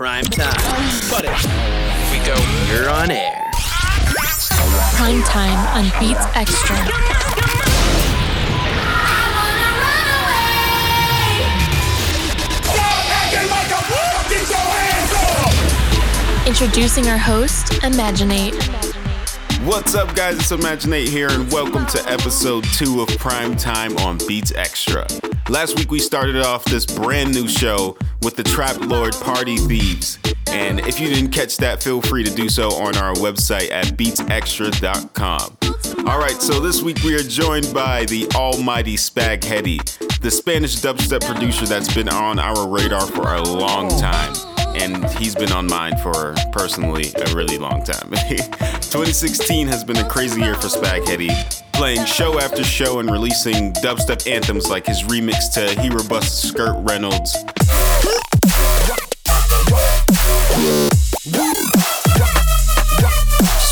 Prime time. Cut it. Here we go. You're on air. Prime time on Beats Extra. Introducing our host, Imaginate. What's up, guys? It's Imaginate here, and welcome to episode two of Prime Time on Beats Extra. Last week, we started off this brand new show with the Trap Lord Party Thieves. And if you didn't catch that, feel free to do so on our website at beatsextra.com. All right, so this week we are joined by the almighty Spag Heddy, the Spanish dubstep producer that's been on our radar for a long time and he's been on mine for personally a really long time. 2016 has been a crazy year for Spag Heddy, playing show after show and releasing dubstep anthems like his remix to Herobust Skrt Reynolds.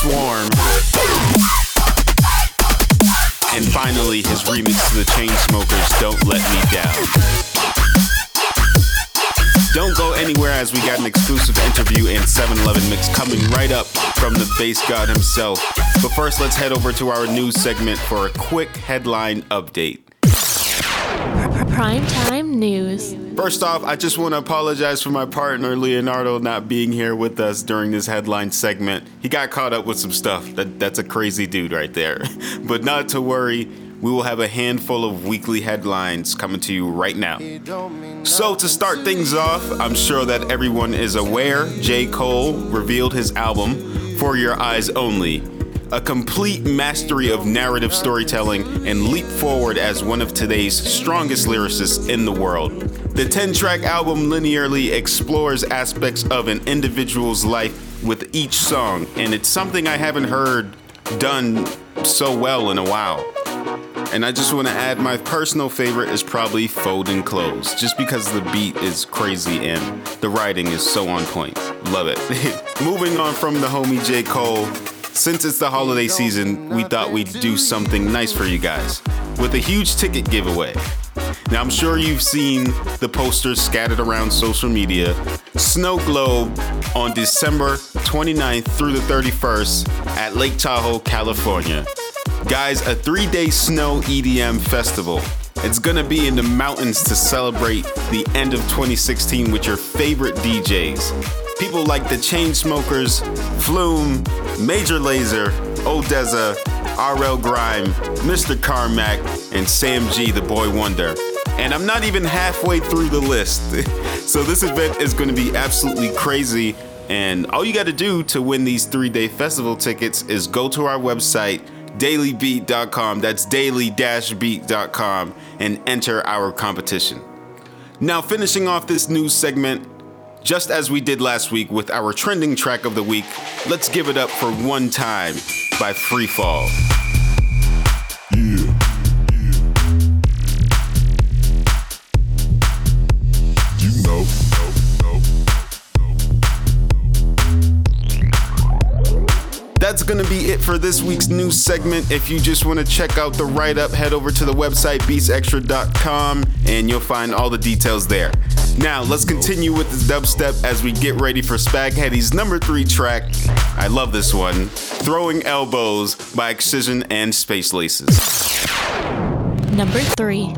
Swarm. And finally, his remix to the Chainsmokers, Don't Let Me Down. Don't go anywhere as we got an exclusive interview and 7 Eleven mix coming right up from the bass god himself. But first, let's head over to our news segment for a quick headline update. Prime time news. First off, I just want to apologize for my partner Leonardo not being here with us during this headline segment. He got caught up with some stuff. That, that's a crazy dude right there. but not to worry, we will have a handful of weekly headlines coming to you right now. So, to start things off, I'm sure that everyone is aware J. Cole revealed his album, For Your Eyes Only, a complete mastery of narrative storytelling and leap forward as one of today's strongest lyricists in the world. The 10 track album linearly explores aspects of an individual's life with each song, and it's something I haven't heard done so well in a while. And I just want to add my personal favorite is probably Folding Clothes, just because the beat is crazy and the writing is so on point. Love it. Moving on from the homie J. Cole, since it's the holiday season, we thought we'd do something nice for you guys with a huge ticket giveaway. Now, I'm sure you've seen the posters scattered around social media. Snow Globe on December 29th through the 31st at Lake Tahoe, California. Guys, a three day snow EDM festival. It's gonna be in the mountains to celebrate the end of 2016 with your favorite DJs. People like the Chainsmokers, Flume, Major Lazer, ODESZA, RL Grime, Mr. Carmack, and Sam G, the Boy Wonder. And I'm not even halfway through the list. so this event is gonna be absolutely crazy. And all you gotta do to win these three day festival tickets is go to our website dailybeat.com. That's daily-beat.com and enter our competition. Now, finishing off this news segment, just as we did last week with our trending track of the week, let's give it up for One Time by Freefall. That's going to be it for this week's news segment. If you just want to check out the write up, head over to the website beatsextra.com and you'll find all the details there. Now, let's continue with the dubstep as we get ready for Spag Heddy's number three track. I love this one Throwing Elbows by Excision and Space Laces. Number three.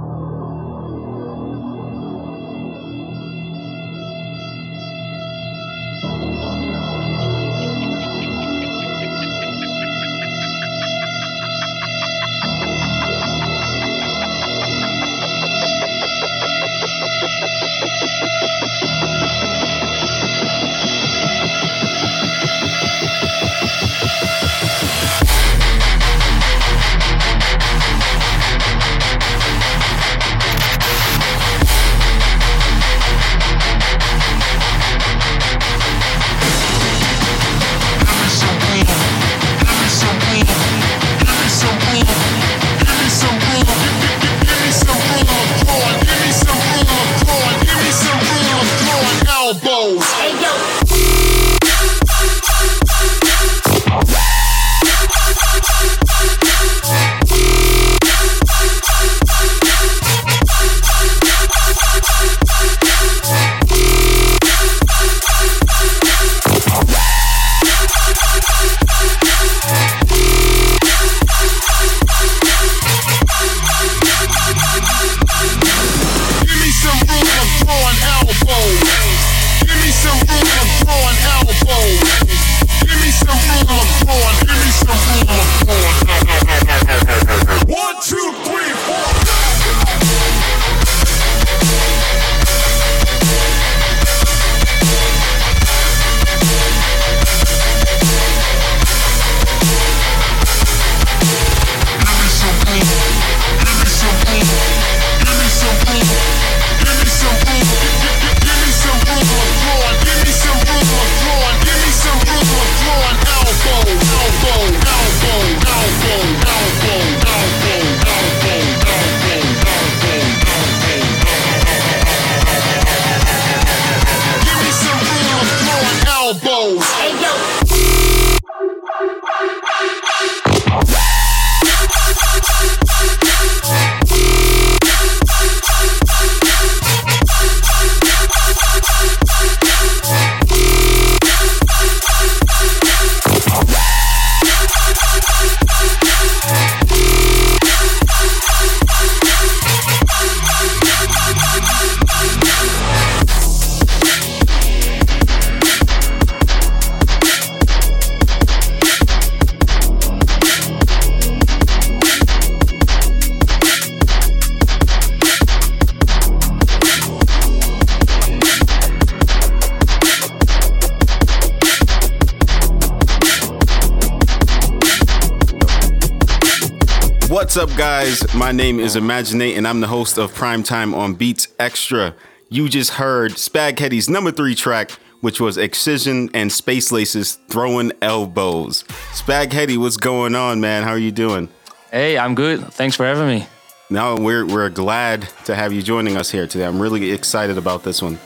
Guys? My name is Imaginate, and I'm the host of Primetime on Beats Extra. You just heard Spag Heddy's number three track, which was Excision and Space Laces Throwing Elbows. Spag Heddy, what's going on, man? How are you doing? Hey, I'm good. Thanks for having me. No, we're we're glad to have you joining us here today. I'm really excited about this one.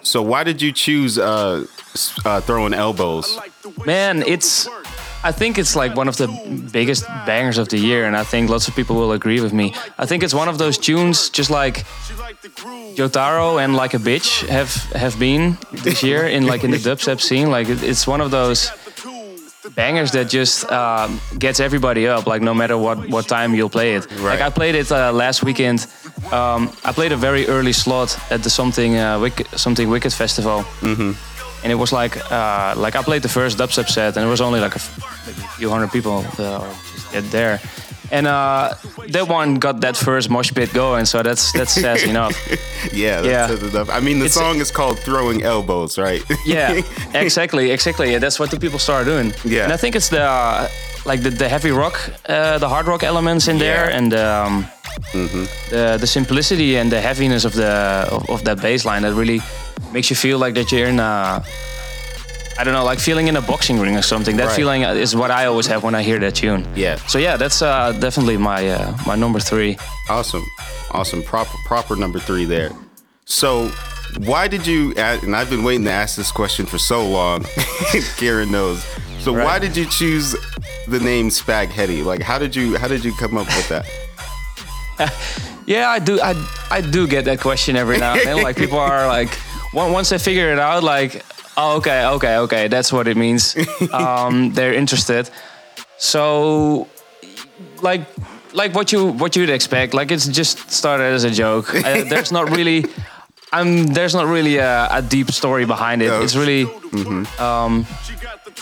So, why did you choose uh, uh, throwing elbows? Man, it's I think it's like one of the biggest bangers of the year and I think lots of people will agree with me. I think it's one of those tunes just like Jotaro and Like a Bitch have have been this year in like in the dubstep scene. Like it's one of those bangers that just um, gets everybody up. Like no matter what what time you'll play it. Like I played it uh, last weekend. Um, I played a very early slot at the something uh, wicked, something wicked festival. And it was like uh, like I played the first dubstep set, and it was only like a, f- maybe a few hundred people uh, there. And uh, that one got that first mosh pit going, so that's that's says enough. Yeah, Yeah. that's enough. I mean, the It's- song is called "Throwing Elbows," right? Yeah, exactly, exactly. Yeah, that's what the people start doing. Yeah. and I think it's the uh, like the, the heavy rock, uh, the hard rock elements in there, and um, the the simplicity and the heaviness of the of, of that bass line that really makes you feel like that you're in a. I don't know, like feeling in a boxing ring or something. That Right. feeling is what I always have when I hear that tune. Yeah. So yeah, that's uh, definitely my uh, my number three. Awesome, awesome. Proper, proper number three there. So, why did you? And I've been waiting to ask this question for so long. Karen knows. So, why did you choose the name Spaghetti? Like, how did you? How did you come up with that? Yeah, I do. I I do get that question every now and then. Like people are like, once they figure it out, like, oh, okay, okay, okay, that's what it means. Um, they're interested. So, like, like what you what you'd expect. Like it's just started as a joke. Uh, there's not really. I'm, there's not really a, a deep story behind it. No. It's really um,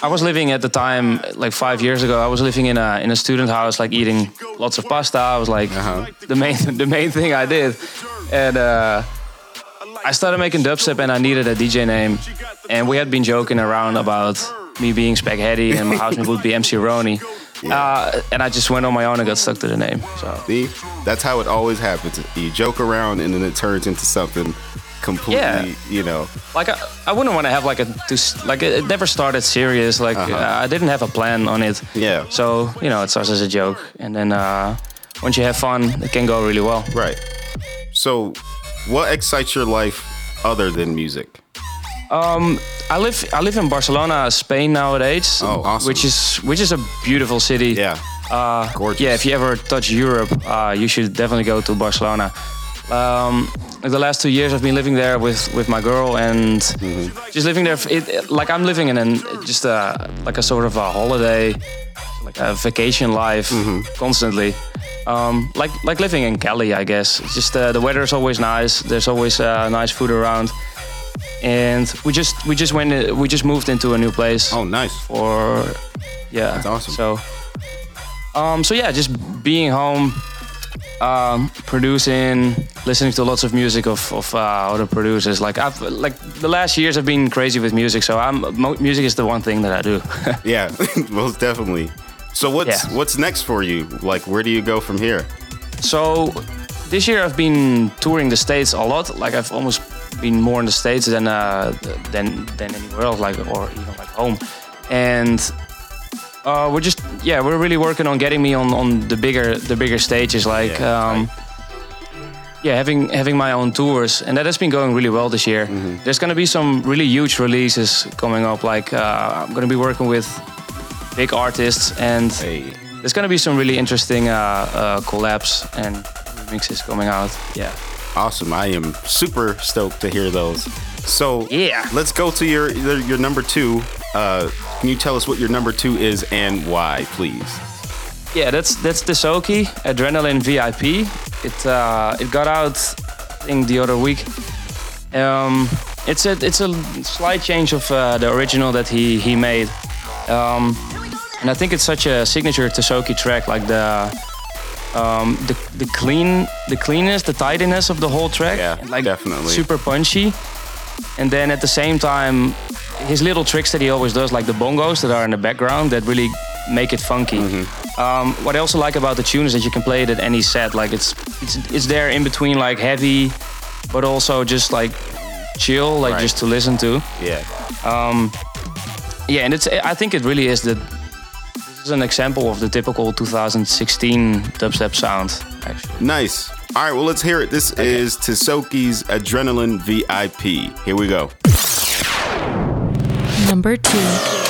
I was living at the time, like five years ago. I was living in a in a student house, like eating lots of pasta. I was like Uh-huh. the main the main thing I did, and uh, I started making dubstep, and I needed a DJ name. And we had been joking around about me being Spaghetti, and my housemate would be MC Roni. Uh, and I just went on my own and got stuck to the name. So See, that's how it always happens. You joke around, and then it turns into something completely. Yeah. You know. like I, I wouldn't want to have like a like it, never started serious. Like uh, I didn't have a plan on it. Yeah. So you know, it starts as a joke, and then uh, once you have fun, it can go really well. Right. So, what excites your life other than music? Um, I live I live in Barcelona, Spain nowadays. Oh, awesome. Which is which is a beautiful city. Yeah. Uh, Gorgeous. Yeah, if you ever touch Europe, uh, you should definitely go to Barcelona. Um, the last two years, I've been living there with, with my girl and Mm-hmm. just living there. It, like I'm living in an just a like a sort of a holiday, like a vacation life Mm-hmm. constantly. Um, like like living in Cali, I guess. It's just uh, the weather is always nice. There's always uh, nice food around, and we just we just went we just moved into a new place Oh, nice. or yeah That's awesome. so um so yeah just being home um producing listening to lots of music of, of uh, other producers like i've like the last years I've been crazy with music so i'm music is the one thing that i do Yeah, most definitely. So what's Yeah. what's next for you? Like, where do you go from here? so this year i've been touring the states a lot like i've almost been more in the states than uh than than anywhere else like or even like home and uh, we're just yeah we're really working on getting me on on the bigger the bigger stages like Yeah, um yeah, having having my own tours, and that has been going really well this year. There's going to be some really huge releases coming up. Like uh, I'm going to be working with big artists, and Hey. there's to be some really interesting uh, uh, collabs and remixes coming out. Yeah. Awesome. I am super stoked to hear those. So Yeah. let's go to your your, your number two. Uh, can you tell us what your number two is and why, please? Yeah, that's that's the Soki Adrenaline VIP. It uh, it got out I think the other week. Um, it's a it's a slight change of uh, the original that he he made, um, and I think it's such a signature Soki track. Like the um, the the clean the cleanness, the tidiness of the whole track. Yeah, like definitely. super punchy. And then at the same time, his little tricks that he always does, like the bongos that are in the background, that really make it funky. Mm-hmm. Um, what I also like about the tune is that you can play it at any set. Like it's it's it's there in between like heavy, but also just like chill, like Right. just to listen to. Yeah. Yeah, and it's I think it really is the is an example of the typical 2016 dubstep sound. Actually. Nice. All right, well, let's hear it. This is Tisoki's Adrenaline VIP. Here we go. Number two.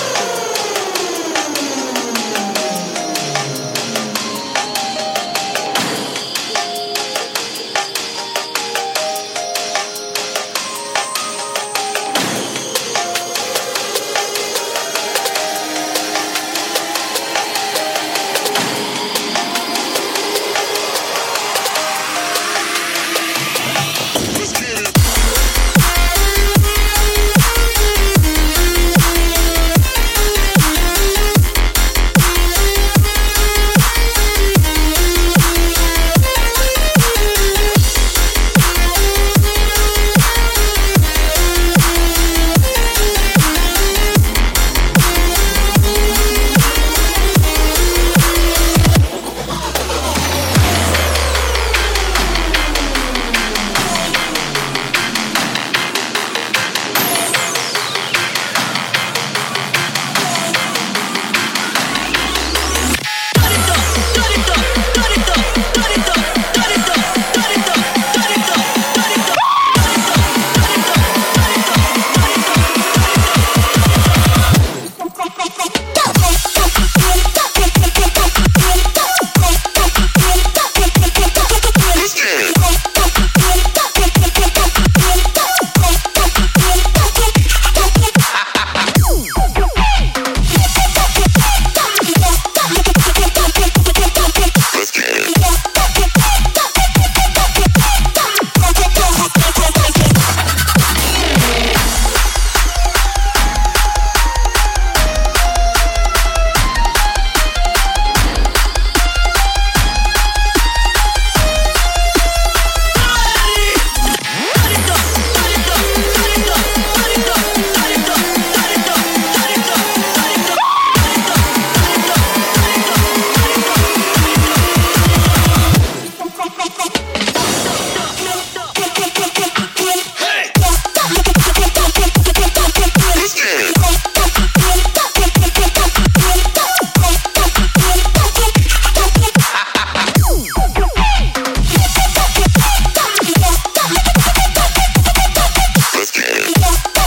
Stop.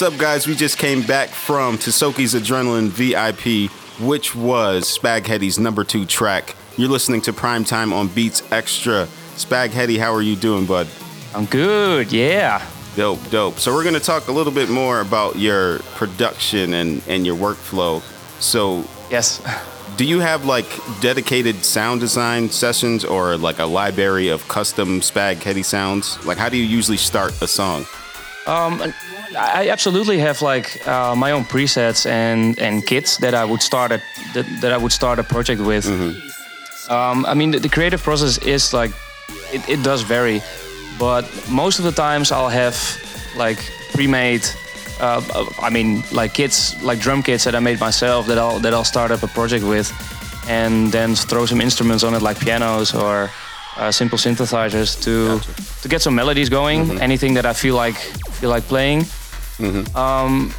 What's up, guys? We just came back from Tisoki's Adrenaline VIP, which was Spag Heddy's number two track. You're listening to Primetime on Beats Extra. Spag Heddy, how are you doing, bud? I'm good, yeah. Dope, dope. So we're gonna talk a little bit more about your production and, and your workflow. So Yes. do you have like dedicated sound design sessions or like a library of custom Spag Heddy sounds? Like how do you usually start a song? Um, I absolutely have like uh, my own presets and, and kits that I would start a that, that I would start a project with. Um, I mean, the, the creative process is like it, it does vary, but most of the times I'll have like pre-made. Uh, I mean, like kits, like drum kits that I made myself that I'll that I'll start up a project with, and then throw some instruments on it, like pianos or uh, simple synthesizers to Gotcha. to get some melodies going. Mm-hmm. Anything that I feel like feel like playing. Um,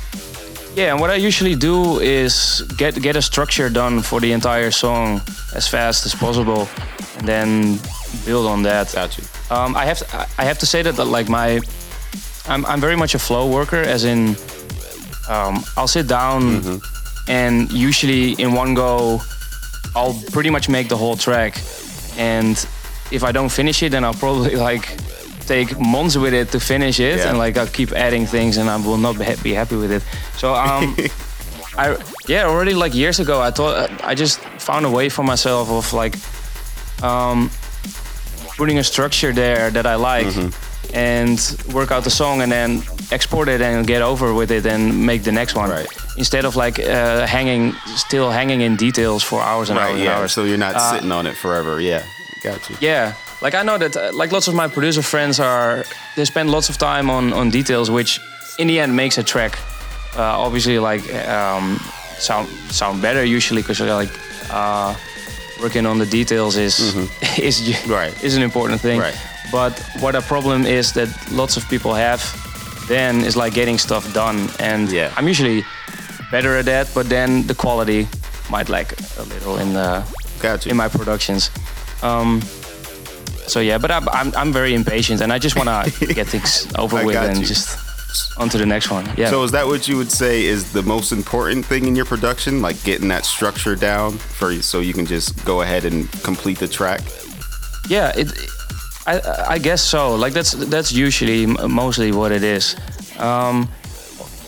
yeah, and what I usually do is get get a structure done for the entire song as fast as possible, and then build on that. Got you. Um, I have to, I have to say that, that like my I'm I'm very much a flow worker, as in um, I'll sit down and usually in one go I'll pretty much make the whole track, and if I don't finish it, then I'll probably like take months with it to finish it, Yeah. and like I'll keep adding things, and I will not be ha- happy with it. So um. I yeah already like years ago I thought I just found a way for myself of like um, putting a structure there that I like Mm-hmm. and work out the song and then export it and get over with it and make the next one Right. instead of like uh, hanging still hanging in details for hours and hours Right. and Yeah. hours. So you're not Uh, sitting on it forever. Yeah. Got you. yeah, like I know that uh, like lots of my producer friends are they spend lots of time on on details, which in the end makes a track uh, obviously like um, sound sound better usually because you're like uh, working on the details is is Mm-hmm. Right. is an important thing. Right. But what a problem is that lots of people have then is like getting stuff done, and Yeah. I'm usually better at that, but then the quality might lack a little in the in my productions. Um, so yeah, but I'm, I'm I'm very impatient and I just want to get things over with and you. just on to the next one. Yeah. So is that what you would say is the most important thing in your production, like getting that structure down for so you can just go ahead and complete the track? yeah, it. I I guess so. Like that's that's usually mostly what it is. Um,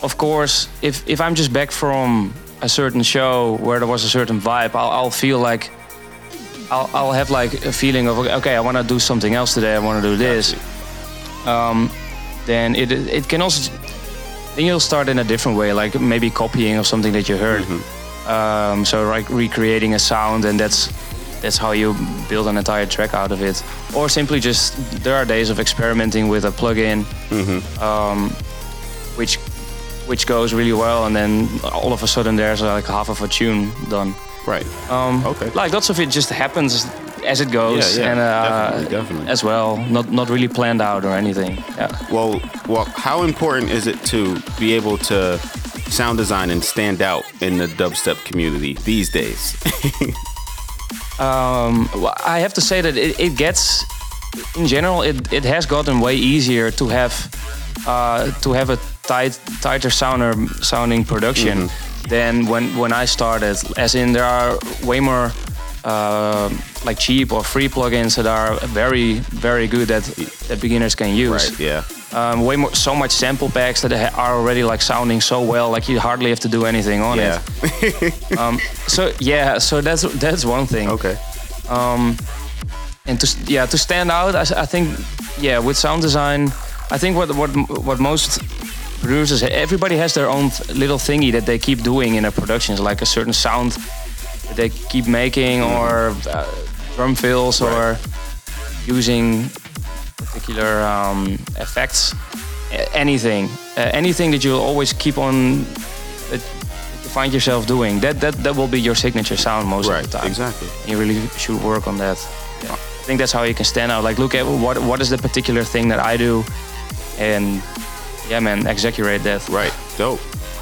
of course, if if I'm just back from a certain show where there was a certain vibe, I'll, I'll feel like. I'll, I'll have like a feeling of okay, I want to do something else today. I want to do this. um, then it it can also then you'll start in a different way, like maybe copying of something that you heard. Um, so like recreating a sound, and that's that's how you build an entire track out of it. Or simply just there are days of experimenting with a plugin, um, which which goes really well, and then all of a sudden there's like half of a tune done. Right. Um, Okay. Like lots of it just happens as it goes, Yeah, yeah, and uh, definitely, definitely. as well, not not really planned out or anything. Yeah. Well, well, how important is it to be able to sound design and stand out in the dubstep community these days? Um, well, I have to say that it, it gets, in general, it, it has gotten way easier to have uh, to have a tight, tighter sounder sounding production than when when I started. As in, there are way more uh, like cheap or free plugins that are very very good that that beginners can use. right. Yeah. Um, way more, so much sample packs that are already like sounding so well, like you hardly have to do anything on it. Yeah. it. Um, so yeah, so that's that's one thing. okay. and to yeah to stand out I think yeah with sound design i think what what what most producers everybody has their own little thingy that they keep doing in their productions like a certain sound that they keep making or uh, drum fills or using particular um, effects anything uh, anything that you'll always keep on that you find yourself doing that that that will be your signature sound most Right. of the time Exactly. you really should work on that. I think that's how you can stand out. Like, look at what what is the particular thing that I do, and yeah, man, exaggerate that. Right. Dope.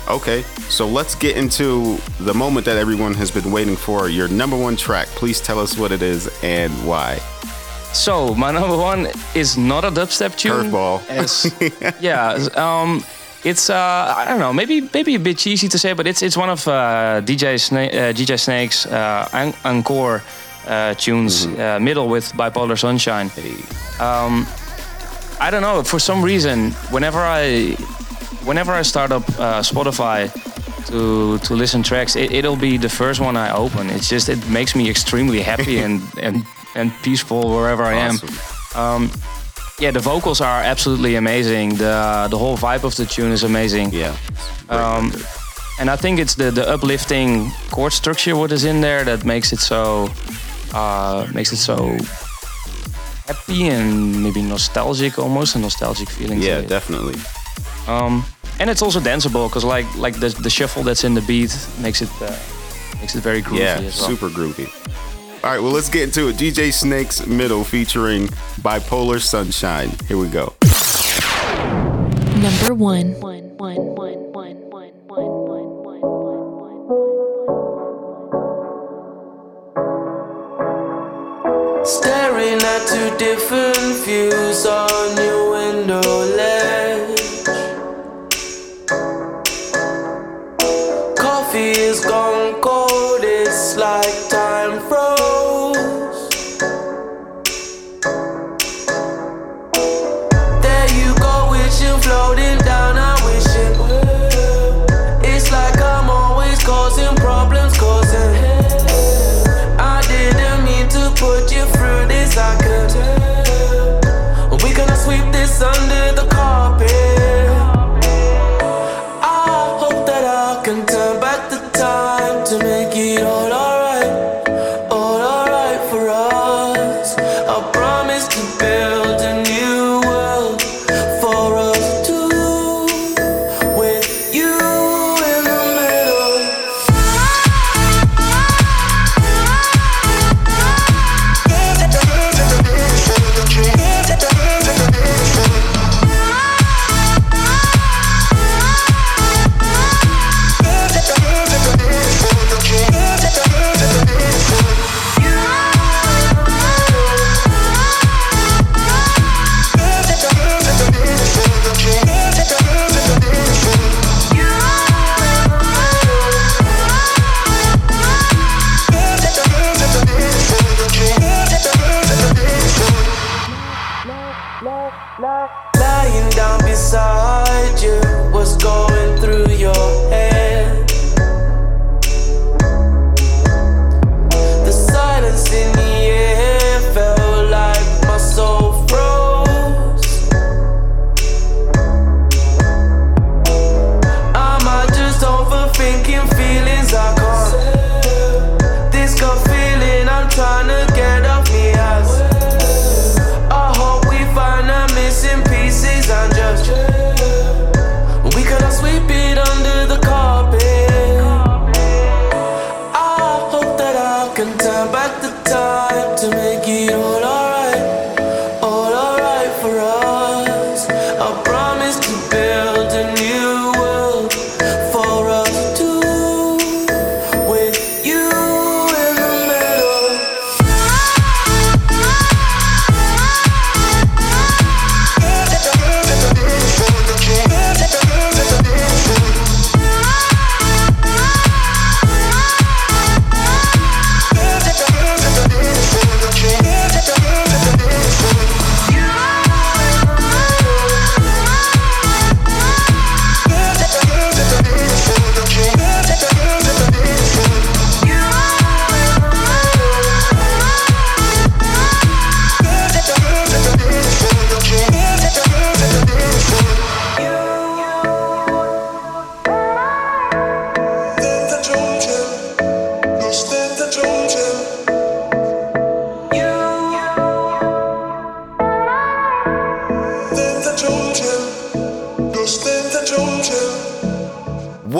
Okay. So let's get into the moment that everyone has been waiting for. Your number one track. Please tell us what it is and why. So my number one is not a dubstep tune. Curveball. As, yeah, um, it's uh, I don't know, maybe maybe a bit cheesy to say, but it's it's one of uh, DJ Snake, uh, DJ Snake's uh, encore uh, tunes, uh, middle with Bipolar Sunshine. Um, I don't know. For some reason, whenever I whenever I start up uh, Spotify to to listen tracks, it, it'll be the first one I open. It's just it makes me extremely happy and and and peaceful wherever I am. Awesome. Yeah, the vocals are absolutely amazing. The the whole vibe of the tune is amazing. Yeah. Um, and I think it's the the uplifting chord structure what is in there that makes it so uh, makes it so happy and maybe nostalgic, almost a nostalgic feeling. Yeah, definitely. Um, and it's also danceable because like like the the shuffle that's in the beat makes it uh, makes it very groovy Yeah, as well. super groovy. All right, well, let's get into it. DJ Snake's Middle featuring Bipolar Sunshine. Here we go. Number one. At two different views on your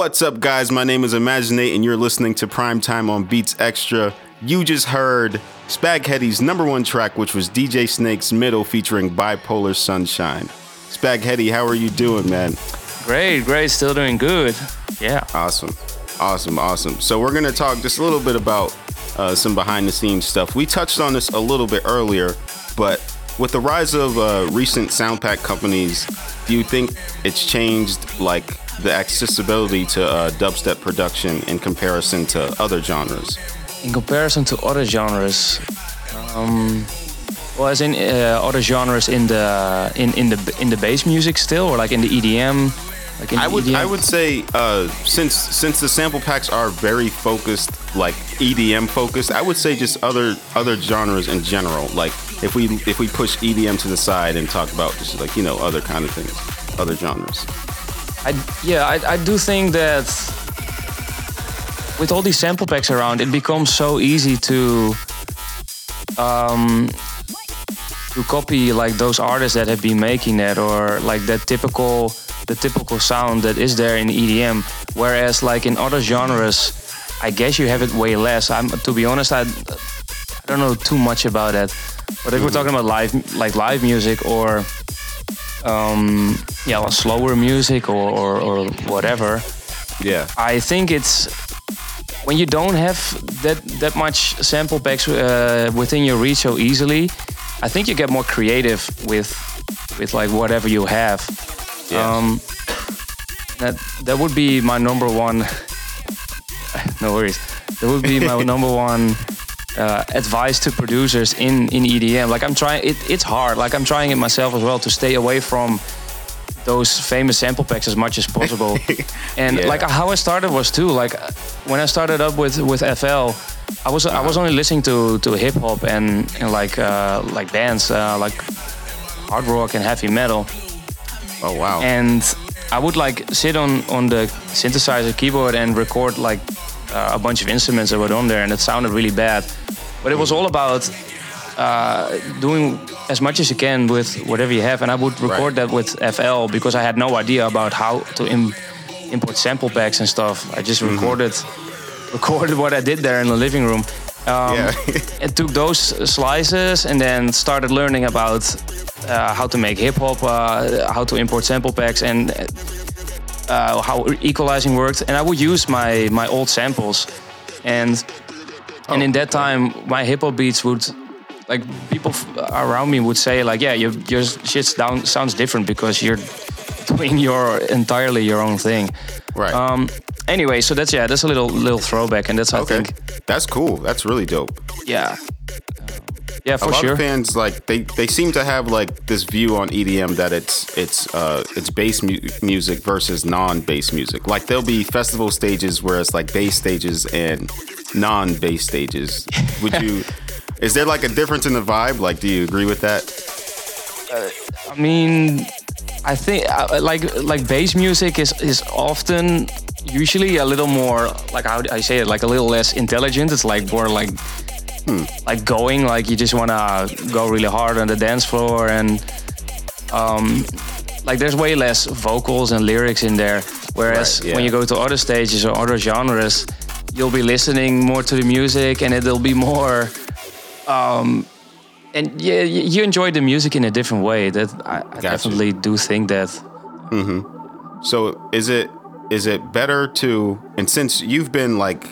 What's up, guys? My name is Imaginate, and you're listening to Primetime on Beats Extra. You just heard Spag Heddy's number one track, which was DJ Snake's Middle featuring Bipolar Sunshine. Spag Heddy, how are you doing, man? Great, great, still doing good. Yeah. Awesome. Awesome, awesome. So, we're going to talk just a little bit about uh, some behind the scenes stuff. We touched on this a little bit earlier, but with the rise of uh, recent sound pack companies, do you think it's changed like the accessibility to uh, dubstep production in comparison to other genres? In comparison to other genres, um, well, as in uh, other genres in the in, in the in the bass music still, or like in the EDM, like in I the would EDM? I would say uh, since since the sample packs are very focused, like EDM focused, I would say just other other genres in general. Like if we if we push EDM to the side and talk about just like you know other kind of things, other genres. I, yeah, I, I do think that with all these sample packs around, it becomes so easy to um, to copy like those artists that have been making that or like that typical the typical sound that is there in EDM. Whereas like in other genres, I guess you have it way less. I'm to be honest, I, I don't know too much about that. But if we're talking about live like live music or um, yeah, well, slower music or, or, or whatever, Yeah. I think it's when you don't have that that much sample packs uh, within your reach so easily. I think you get more creative with with like whatever you have. Yeah. Um, that that would be my number one. no worries. That would be my number one uh, advice to producers in in EDM. Like I'm trying. It, it's hard. Like I'm trying it myself as well to stay away from those famous sample packs as much as possible. and Yeah. like how I started was too like when I started up with with FL, I was I was only listening to to hip hop and and like uh, like bands uh, like hard rock and heavy metal, Oh wow. and I would like sit on on the synthesizer keyboard and record like uh, a bunch of instruments that were on there, and it sounded really bad. But it was all about uh, doing as much as you can with whatever you have, and I would record that with FL because I had no idea about how to Im- import sample packs and stuff. I just Mm-hmm. recorded recorded what I did there in the living room. Um, Yeah. and took those slices and then started learning about uh, how to make hip hop, uh, how to import sample packs, and uh, how equalizing worked. And I would use my my old samples, and and in that time, my hip hop beats would. Like people f- around me would say, like, yeah, your your shit sounds different because you're doing your entirely your own thing. right. Um. Anyway, so that's yeah, that's a little little throwback, and that's I okay. think That's cool. That's really dope. yeah, yeah for a lot sure. of fans like they, they seem to have like this view on EDM that it's it's uh it's bass mu- music versus non-bass music. Like there'll be festival stages where it's like bass stages and non-bass stages. Would you? is there like a difference in the vibe? Like, do you agree with that? I mean, I think uh, like like bass music is is often usually a little more like how I say it like a little less intelligent. It's like more like like going like you just wanna go really hard on the dance floor and um like there's way less vocals and lyrics in there. Whereas Right, yeah. when you go to other stages or other genres, you'll be listening more to the music and it'll be more um, and yeah, you enjoy the music in a different way. That I, I Gotcha. definitely do think that. Mm-hmm. So is it is it better to and since you've been like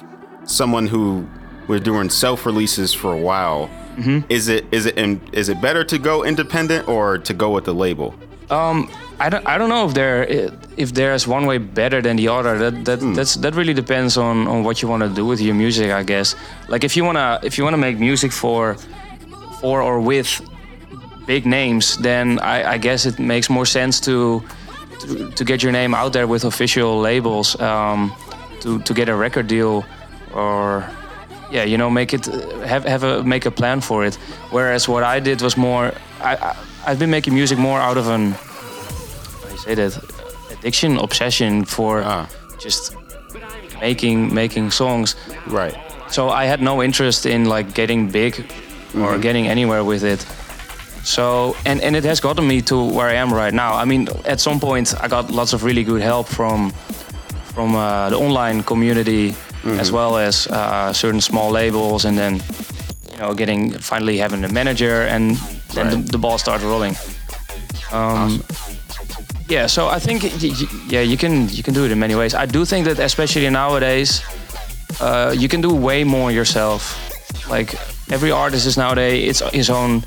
someone who we're doing self releases for a while, mm-hmm. is it is it is it better to go independent or to go with the label? Um, I don't, I don't know if there if there's one way better than the other. That that that's that really depends on, on what you want to do with your music, I guess. Like if you wanna if you wanna make music for for or with big names, then I, I guess it makes more sense to, to to get your name out there with official labels, um, to to get a record deal, or yeah, you know, make it have have a make a plan for it. Whereas what I did was more I, I I've been making music more out of an how do you say that addiction obsession for Ah. just making making songs. Right. So I had no interest in like getting big or getting anywhere with it. So and and it has gotten me to where I am right now. I mean, at some point I got lots of really good help from from uh, the online community as well as uh, certain small labels, and then you know getting finally having a manager, and then Right. the, the ball started rolling. Um, Yeah, so I think yeah you can you can do it in many ways. I do think that especially nowadays, uh, you can do way more yourself. Like every artist is nowadays it's his own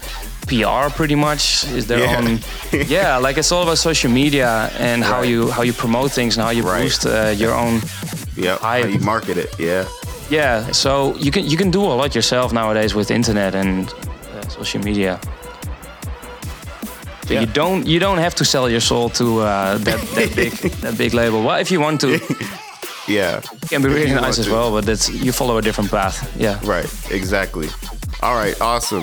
PR pretty much is their Yeah. own yeah like it's all about social media and how Right. you how you promote things and how you Right. boost uh, your own Yep. How you market it? Yeah. yeah so you can you can do a lot yourself nowadays with internet and uh, social media so Yeah. you don't you don't have to sell your soul to uh, that, that big that big label well if you want to yeah. it can be really nice as to. well but that's you follow a different path yeah Right. Exactly. All right. Awesome.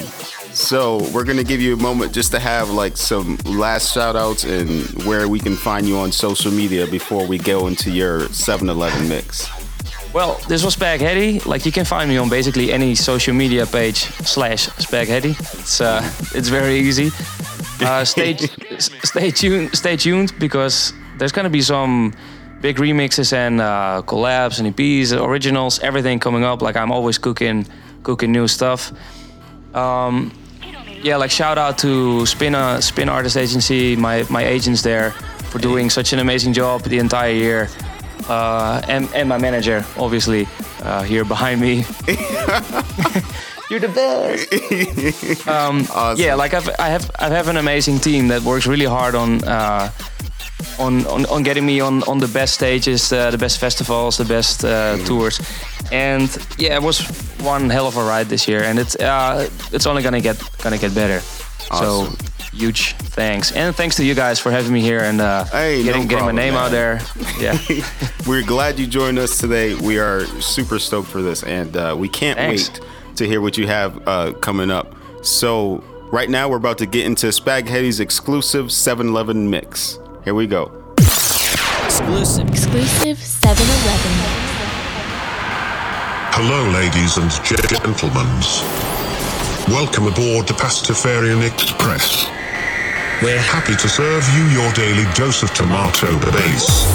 So we're gonna give you a moment just to have like some last shout outs and where we can find you on social media before we go into your 7-Eleven mix. Well, this was Spag Heddy. Like you can find me on basically any social media page slash Spag Spaghetti. It's uh, it's very easy. Uh, stay stay tuned. Stay tuned because there's gonna be some big remixes and uh, collabs and EPs, originals, everything coming up. Like I'm always cooking cooking new stuff. Um, yeah, like shout out to Spin uh, Spin Artist Agency, my my agents there for doing such an amazing job the entire year. Uh, and, and my manager, obviously, uh, here behind me. You're the best. um, Awesome. Yeah, like I've, I have I have an amazing team that works really hard on uh, on, on on getting me on on the best stages, uh, the best festivals, the best uh, tours, and yeah, it was one hell of a ride this year, and it's uh, it's only gonna get gonna get better. Awesome. So huge thanks, and thanks to you guys for having me here and uh, Hey, no getting getting my name man. out there. Yeah. We're glad you joined us today. We are super stoked for this, and uh, we can't Thanks. wait to hear what you have uh, coming up. So, right now, we're about to get into Spag Heddy's exclusive 7 Eleven mix. Here we go. Exclusive. Exclusive 7 Eleven. Hello, ladies and gentlemen. Welcome aboard the Pastafarian Express. We're happy to serve you your daily dose of tomato base.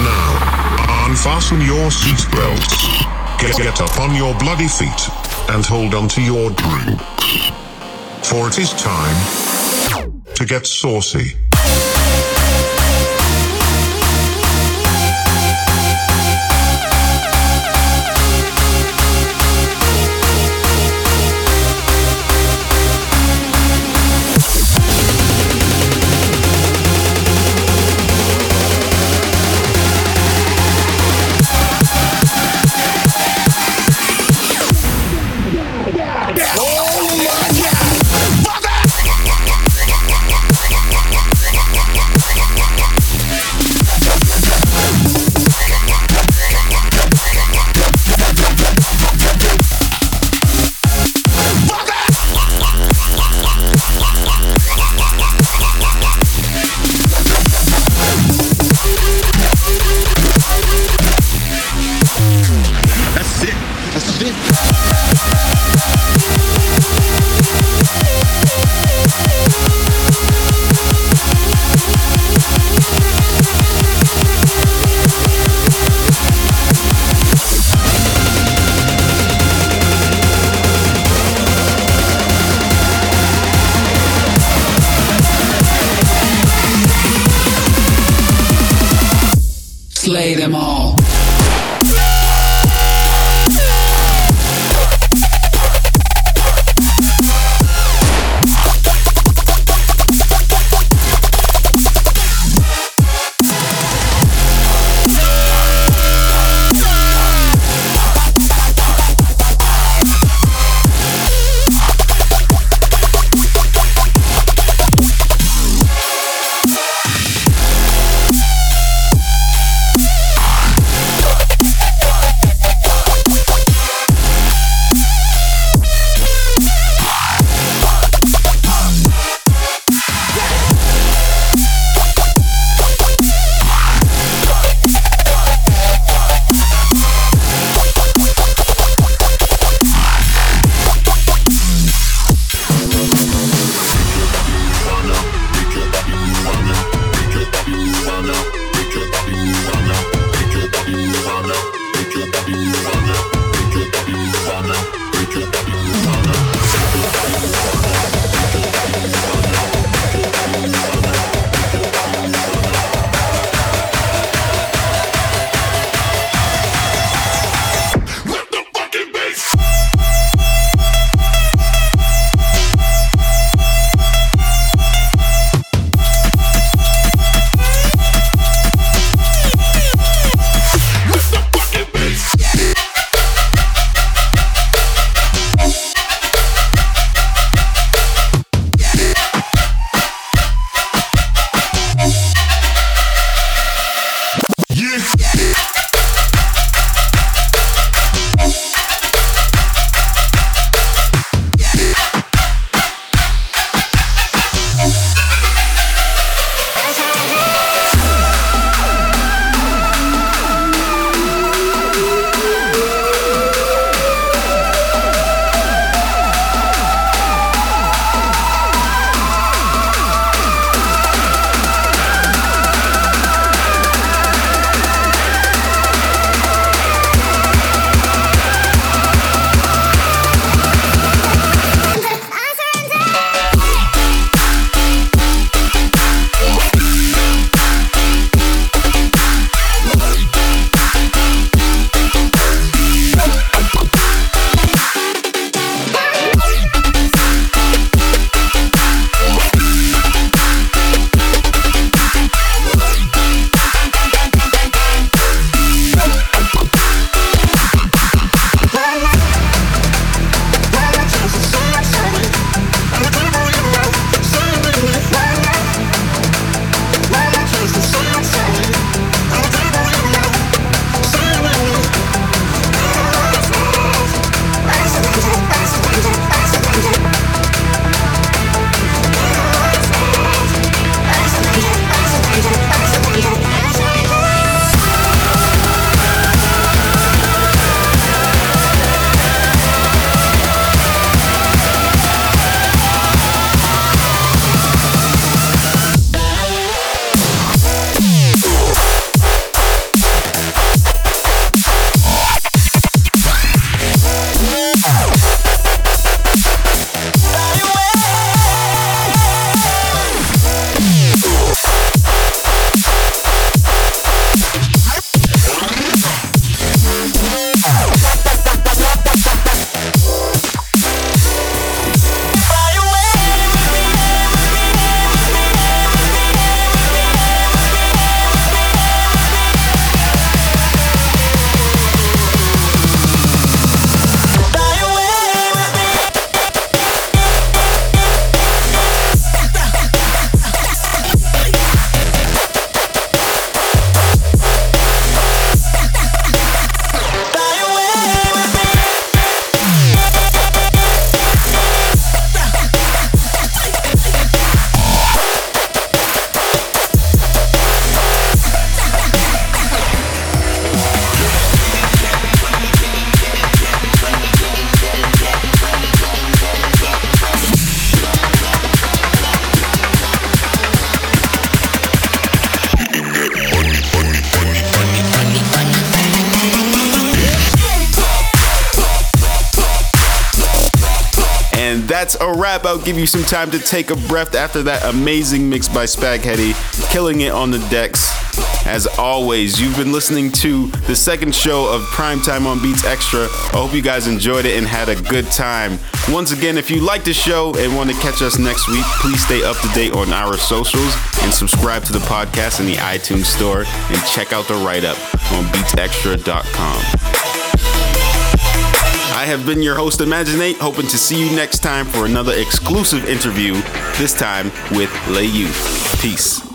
Now, unfasten your seatbelts, get, get up on your bloody feet, and hold on to your drink. For it is time to get saucy. Wrap. I'll give you some time to take a breath after that amazing mix by Spag Heddy, killing it on the decks. As always, you've been listening to the second show of Primetime on Beats Extra. I hope you guys enjoyed it and had a good time. Once again, if you like the show and want to catch us next week, please stay up to date on our socials and subscribe to the podcast in the iTunes Store and check out the write up on beatsextra.com. I have been your host, Imaginate, hoping to see you next time for another exclusive interview, this time with Lay Youth. Peace.